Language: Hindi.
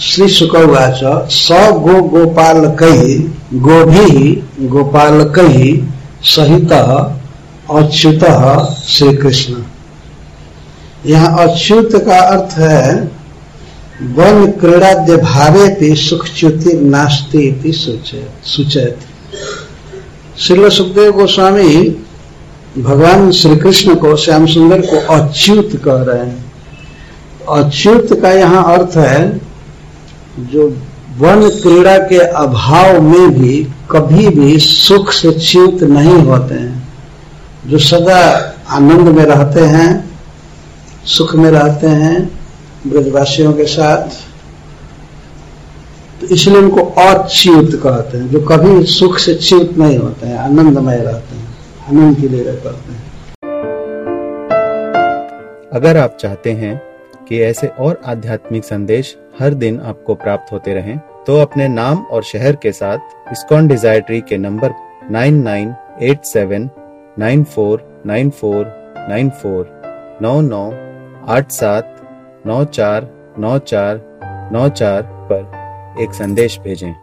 श्री सुकवाच स गो गोपाल कही, गोभी गोपाल कही, सहित अच्युत श्री कृष्ण यहाँ अच्युत का अर्थ है, वन क्रीड़ाद्य भावे भी सुखच्युति नास्ती सुचेत। श्रील सुखदेव गोस्वामी भगवान श्री कृष्ण को श्याम सुंदर को अच्युत कह रहे हैं। अच्युत का यहाँ अर्थ है जो वन क्रीड़ा के अभाव में भी, कभी भी सुख से च्युत नहीं होते हैं, जो सदा आनंद में रहते हैं, सुख में रहते हैं, ब्रजवासियों के साथ तो इसलिए उनको अच्युत कहते हैं, जो कभी सुख से च्युत नहीं होते हैं, आनंदमय रहते हैं, आनंद की लीला करते हैं। अगर आप चाहते हैं कि ऐसे और आध्यात्मिक संदेश हर दिन आपको प्राप्त होते रहें, तो अपने नाम और शहर के साथ इस्कॉन डिजायट्री के नंबर 9987949494 नौ नौ आठ सात नौ चार नौ चार नौ चार पर एक संदेश भेजें।